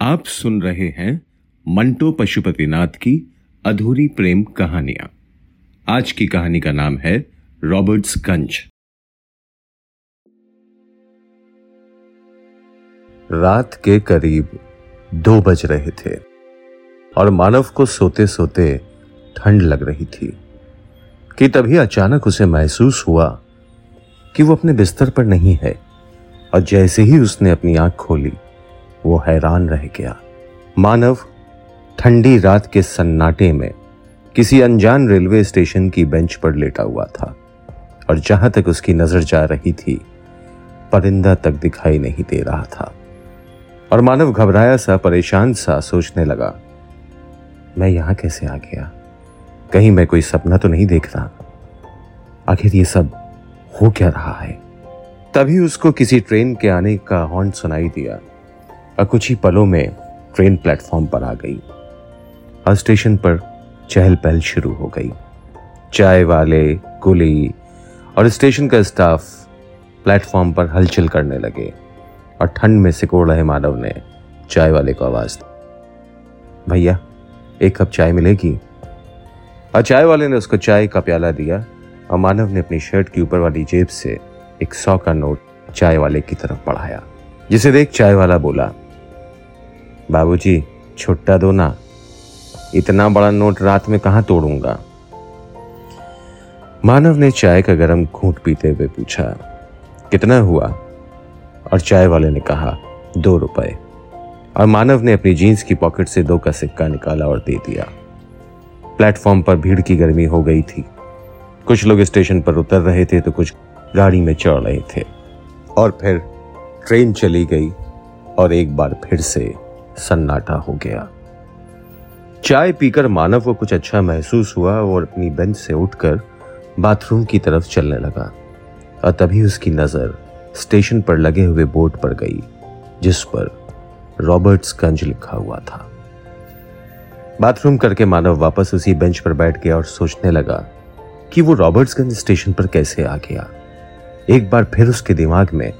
आप सुन रहे हैं मंटो पशुपतिनाथ की अधूरी प्रेम कहानियाँ। आज की कहानी का नाम है रॉबर्ट्स गंज। रात के करीब दो बज रहे थे और मानव को सोते सोते ठंड लग रही थी कि तभी अचानक उसे महसूस हुआ कि वो अपने बिस्तर पर नहीं है और जैसे ही उसने अपनी आँख खोली वो हैरान रह गया। मानव, ठंडी रात के सन्नाटे में किसी अनजान रेलवे स्टेशन की बेंच पर लेटा हुआ था और जहाँ तक उसकी नज़र जा रही थी, परिंदा तक दिखाई नहीं दे रहा था। और मानव घबराया सा, परेशान सा सोचने लगा, मैं यहाँ कैसे आ गया? कहीं मैं कोई सपना तो नहीं देख रहा? आखिर ये सब हो क्या रहा है? तभी उसको किसी ट्रेन के आने का हॉर्न सुनाई दिया। और कुछ ही पलों में ट्रेन प्लेटफॉर्म पर आ गई। और स्टेशन पर चहल पहल शुरू हो गई। चाय वाले, कुली और स्टेशन का स्टाफ प्लेटफॉर्म पर हलचल करने लगे और ठंड में सिकोड़ रहे मानव ने चाय वाले को आवाज़ दी। भैया, एक कप चाय मिलेगी? और चाय वाले ने उसको चाय का प्याला दिया और मानव ने अपनी शर्ट की ऊपर वाली जेब से एक सौ का नोट चाय वाले की तरफ़ बढ़ाया, जिसे देख चाय वाला बोला बाबूजी, छुट्टा दो ना। इतना बड़ा नोट रात में कहाँ तोड़ूँगा? मानव ने चाय का गरम घूट पीते हुए पूछा, कितना हुआ? और चाय वाले ने कहा, दो रुपए। और मानव ने अपनी जीन्स की पॉकेट से दो का सिक्का निकाला और दे दिया। प्लेटफॉर्म पर भीड़ की गर्मी हो गई थी। कुछ लोग स्टेशन पर उतर रहे थे तो कुछ गाड़ी में चढ़ रहे थे। और फिर ट्रेन चली गई और एक बार फिर से सन्नाटा हो गया। चाय पीकर मानव को कुछ अच्छा महसूस हुआ और अपनी बेंच से उठकर बाथरूम की तरफ़ चलने लगा। और तभी उसकी नज़र स्टेशन पर लगे हुए बोर्ड पर गई, जिस पर रॉबर्ट्सगंज लिखा हुआ था। बाथरूम करके मानव वापस उसी बेंच पर बैठ गया और सोचने लगा कि वो रॉबर्ट्सगंज स्टेशन पर कैसे आ गया। एक बार फिर उसके दिमाग में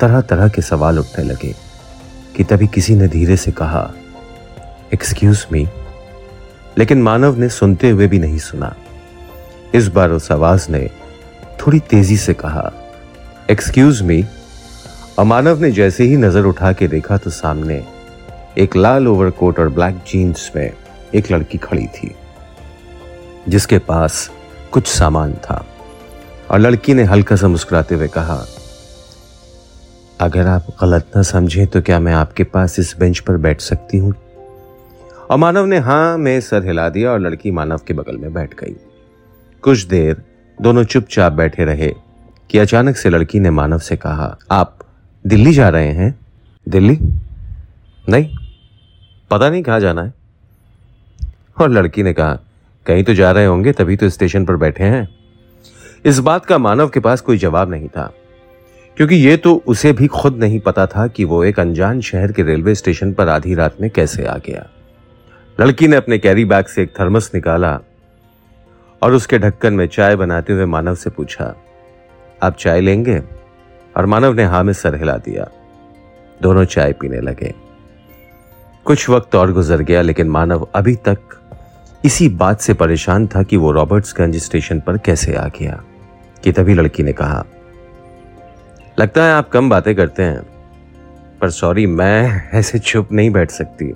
तरह तरह के सवाल उठने लगे। कि तभी किसी ने धीरे से कहा एक्सक्यूज मी लेकिन मानव ने सुनते हुए भी नहीं सुना। इस बार उस आवाज़ ने थोड़ी तेज़ी से कहा एक्सक्यूज मी और मानव ने जैसे ही नज़र उठा के देखा तो सामने एक लाल ओवरकोट और ब्लैक जीन्स में एक लड़की खड़ी थी, जिसके पास कुछ सामान था। और लड़की ने हल्का सा मुस्कुराते हुए कहा अगर आप गलत ना समझें तो क्या मैं आपके पास इस बेंच पर बैठ सकती हूँ? और मानव ने हाँ में सर हिला दिया और लड़की मानव के बगल में बैठ गई। कुछ देर, दोनों चुपचाप बैठे रहे, कि अचानक से लड़की ने मानव से कहा, आप दिल्ली जा रहे हैं? दिल्ली? नहीं, पता नहीं कहाँ जाना है। और लड़की ने कहा, कहीं तो जा रहे होंगे, तभी तो स्टेशन पर बैठे हैं। इस बात का मानव के पास कोई जवाब नहीं था। क्योंकि ये तो उसे भी खुद नहीं पता था कि वो एक अनजान शहर के रेलवे स्टेशन पर आधी रात में कैसे आ गया। लड़की ने अपने कैरी बैग से एक थर्मस निकाला और उसके ढक्कन में चाय बनाते हुए मानव से पूछा, आप चाय लेंगे? और मानव ने हा में सर हिला दिया। दोनों चाय पीने लगे। कुछ वक्त और गुजर गया, लेकिन मानव अभी तक इसी बात से परेशान था कि वो रॉबर्ट्सगंज स्टेशन पर कैसे आ गया। कि तभी लड़की ने कहा लगता है आप कम बातें करते हैं, पर सॉरी, मैं ऐसे चुप नहीं बैठ सकती।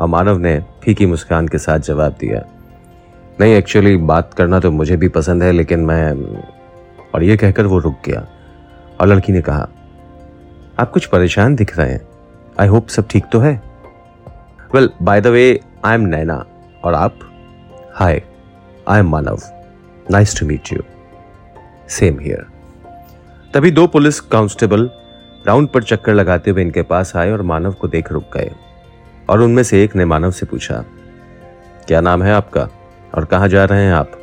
और मानव ने फीकी मुस्कान के साथ जवाब दिया, नहीं एक्चुअली बात करना तो मुझे भी पसंद है, लेकिन मैं और ये कहकर वो रुक गया, और लड़की ने कहा, आप कुछ परेशान दिख रहे हैं। आई होप सब ठीक तो है? Well by the way I am Naina और आप? Hi I am Manav nice to meet you same here तभी दो पुलिस कांस्टेबल राउंड पर चक्कर लगाते हुए इनके पास आए और मानव को देख रुक गए और उनमें से एक ने मानव से पूछा, क्या नाम है आपका और कहाँ जा रहे हैं आप?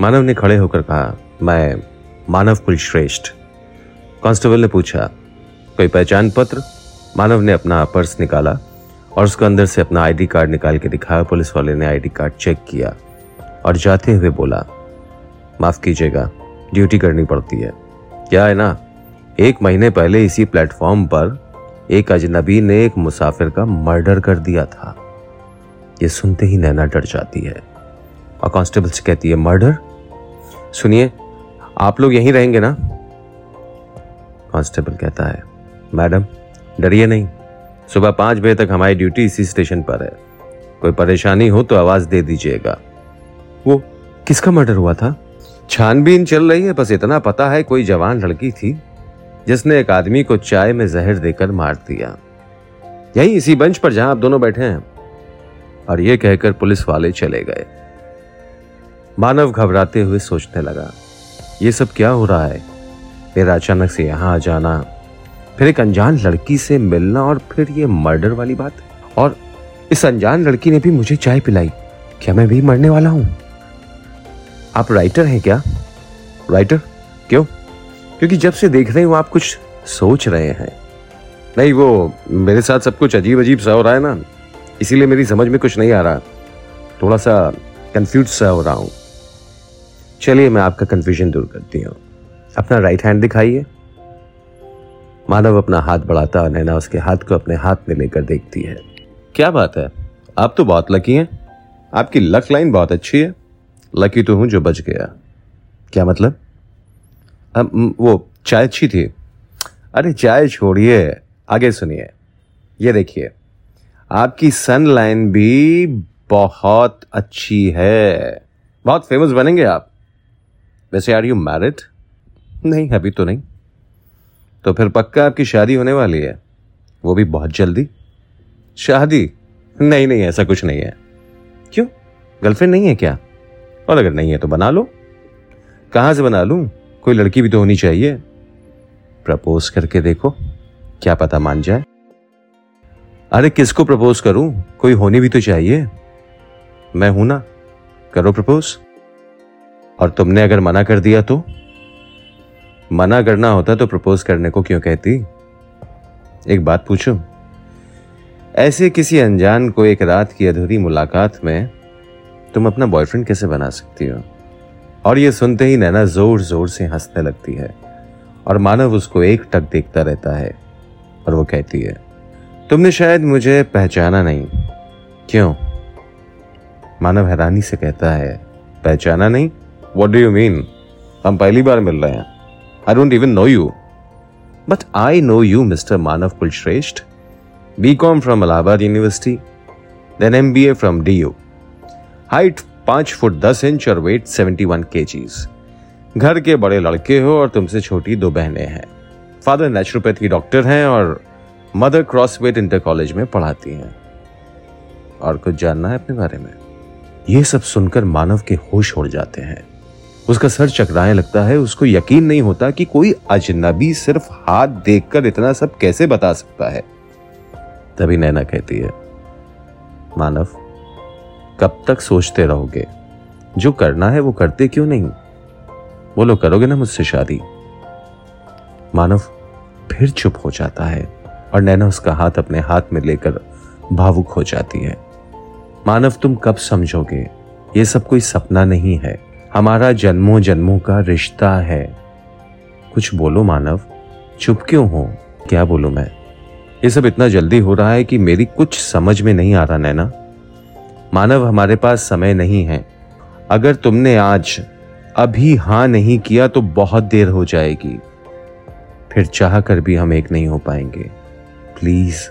मानव ने खड़े होकर कहा, मैं मानव कुलश्रेष्ठ कांस्टेबल ने पूछा, कोई पहचान पत्र? मानव ने अपना पर्स निकाला और उसके अंदर से अपना आईडी कार्ड निकाल के दिखाया। पुलिस वाले ने आईडी कार्ड चेक किया और जाते हुए बोला, माफ़ कीजिएगा, ड्यूटी करनी पड़ती है। क्या है ना? एक महीने पहले इसी प्लेटफॉर्म पर एक अजनबी ने एक मुसाफिर का मर्डर कर दिया था। ये सुनते ही नैना डर जाती है। और कांस्टेबल से कहती है मर्डर सुनिए, आप लोग यहीं रहेंगे ना? कांस्टेबल कहता है, मैडम, डरिए नहीं। सुबह पाँच बजे तक हमारी ड्यूटी इसी स्टेशन पर है। कोई परेशानी हो तो आवाज़ दे दीजिएगा। वो, किसका मर्डर हुआ था? छानबीन चल रही है, बस इतना पता है कोई जवान लड़की थी, जिसने एक आदमी को चाय में जहर देकर मार दिया। यही इसी बेंच पर जहाँ आप दोनों बैठे हैं। और यह कहकर पुलिस वाले चले गए। मानव घबराते हुए सोचने लगा, ये सब क्या हो रहा है? मेरा अचानक से यहाँ आ जाना, फिर एक अनजान लड़की से मिलना और फिर ये मर्डर वाली बात। और इस अनजान लड़की ने भी मुझे चाय पिलाई। क्या मैं भी मरने वाला हूँ? आप राइटर हैं क्या? राइटर क्यों? क्योंकि जब से देख रहे हो, आप कुछ सोच रहे हैं। नहीं, वो मेरे साथ सब कुछ अजीब अजीब सा हो रहा है ना। इसीलिए मेरी समझ में कुछ नहीं आ रहा। थोड़ा सा कंफ्यूज सा हो रहा हूँ। चलिए, मैं आपका कंफ्यूजन दूर करती हूँ। अपना राइट हैंड दिखाइए। मानव अपना हाथ बढ़ाता और नैना उसके हाथ को अपने हाथ में लेकर देखती है। क्या बात है? आप तो बहुत लकी हैं। आपकी लक लाइन बहुत अच्छी है। लकी तो हूँ जो बच गया। क्या मतलब? अब वो चाय अच्छी थी। अरे चाय छोड़िए, आगे सुनिए। ये देखिए, आपकी सन लाइन भी बहुत अच्छी है। बहुत फ़ेमस बनेंगे आप। वैसे आर यू मैरिड नहीं, अभी तो नहीं। तो फिर पक्का आपकी शादी होने वाली है। वो भी बहुत जल्दी। शादी? नहीं नहीं, ऐसा कुछ नहीं है। क्यों? गर्लफ्रेंड नहीं है क्या? और अगर नहीं है तो बना लो। कहाँ से बना लू? कोई लड़की भी तो होनी चाहिए। प्रपोज करके देखो, क्या पता मान जाए। अरे किसको प्रपोज करूँ? कोई होनी भी तो चाहिए। मैं हूँ ना। करो प्रपोज। और तुमने अगर मना कर दिया तो? मना करना होता तो प्रपोज करने को क्यों कहती? एक बात पूछूँ। ऐसे किसी अनजान को एक रात की अधूरी मुलाकात में तुम अपना बॉयफ्रेंड कैसे बना सकती हो? और यह सुनते ही नैना ज़ोर ज़ोर से हंसने लगती है और मानव उसको एक टक देखता रहता है और वो कहती है, तुमने शायद मुझे पहचाना नहीं। क्यों? मानव हैरानी से कहता है, पहचाना नहीं? वॉट डू यू मीन हम पहली बार मिल रहे हैं। I don't even know you but I know you mister Manav Kulshreshtha B Com from Allahabad university then M B A from D U height पाँच फुट दस इंच और weight seventy one के घर के बड़े लड़के हो और तुमसे छोटी दो बहनें हैं। फादर नेचुरोपैथी डॉक्टर हैं और मदर क्रॉसवेट इंटर कॉलेज में पढ़ाती हैं। और कुछ जानना है अपने बारे में? यह सब सुनकर मानव के होश उड़ जाते हैं। उसका सर चकराने लगता है। उसको यकीन नहीं होता कि कोई अजनबी सिर्फ़ हाथ देखकर इतना सब कैसे बता सकता है। तभी नैना कहती है, मानव कब तक सोचते रहोगे? जो करना है वो करते क्यों नहीं? बोलो करोगे ना मुझसे शादी? मानव फिर चुप हो जाता है और नैना उसका हाथ अपने हाथ में लेकर भावुक हो जाती है। मानव, तुम कब समझोगे? ये सब कोई सपना नहीं है। हमारा जन्मों जन्मों का रिश्ता है। कुछ बोलो मानव, चुप क्यों हो? क्या बोलू मैं? ये सब इतना जल्दी हो रहा है कि मेरी कुछ समझ में नहीं आ रहा नैना। मानव हमारे पास समय नहीं है। अगर तुमने आज अभी हाँ नहीं किया तो बहुत देर हो जाएगी। फिर चाह कर भी हम एक नहीं हो पाएँगे। प्लीज़,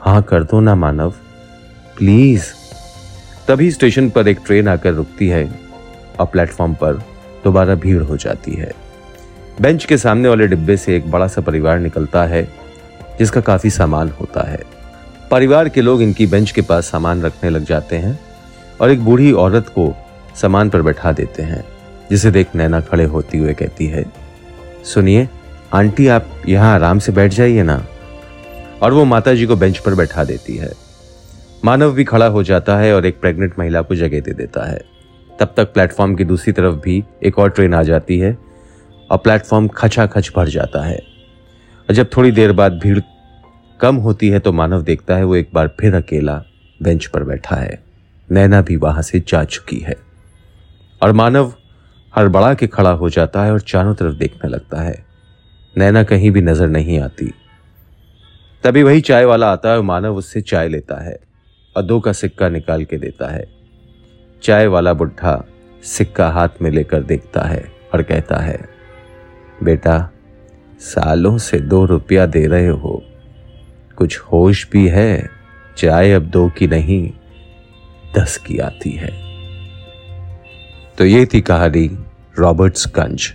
हाँ कर दो ना मानव। प्लीज़। तभी स्टेशन पर एक ट्रेन आकर रुकती है और प्लेटफॉर्म पर दोबारा भीड़ हो जाती है। बेंच के सामने वाले डिब्बे से एक बड़ा सा परिवार निकलता है, जिसका काफ़ी सामान होता है। परिवार के लोग इनकी बेंच के पास सामान रखने लग जाते हैं और एक बूढ़ी औरत को सामान पर बैठा देते हैं, जिसे देख नैना खड़े होती हुए कहती है, सुनिए, आंटी आप यहाँ आराम से बैठ जाइए ना? और वो माता जी को बेंच पर बैठा देती है। मानव भी खड़ा हो जाता है और एक प्रेग्नेंट महिला को जगह दे देता है। तब तक प्लेटफॉर्म की दूसरी तरफ़ भी एक और ट्रेन आ जाती है और प्लेटफॉर्म खचा खच भर जाता है। और जब थोड़ी देर बाद भीड़ कम होती है तो मानव देखता है वो एक बार फिर अकेला बेंच पर बैठा है। नैना भी वहाँ से जा चुकी है। और मानव हड़बड़ा के खड़ा हो जाता है और चारों तरफ़ देखने लगता है। नैना कहीं भी नज़र नहीं आती। तभी वही चाय वाला आता है और मानव उससे चाय लेता है और दो का सिक्का निकाल के देता है। चाय वाला बुढ़ा सिक्का हाथ में लेकर देखता है और कहता है, बेटा, सालों से दो रुपया दे रहे हो। कुछ होश भी है, चाय अब दो की नहीं, दस की आती है। तो ये थी कहानी, रॉबर्ट्स गंज।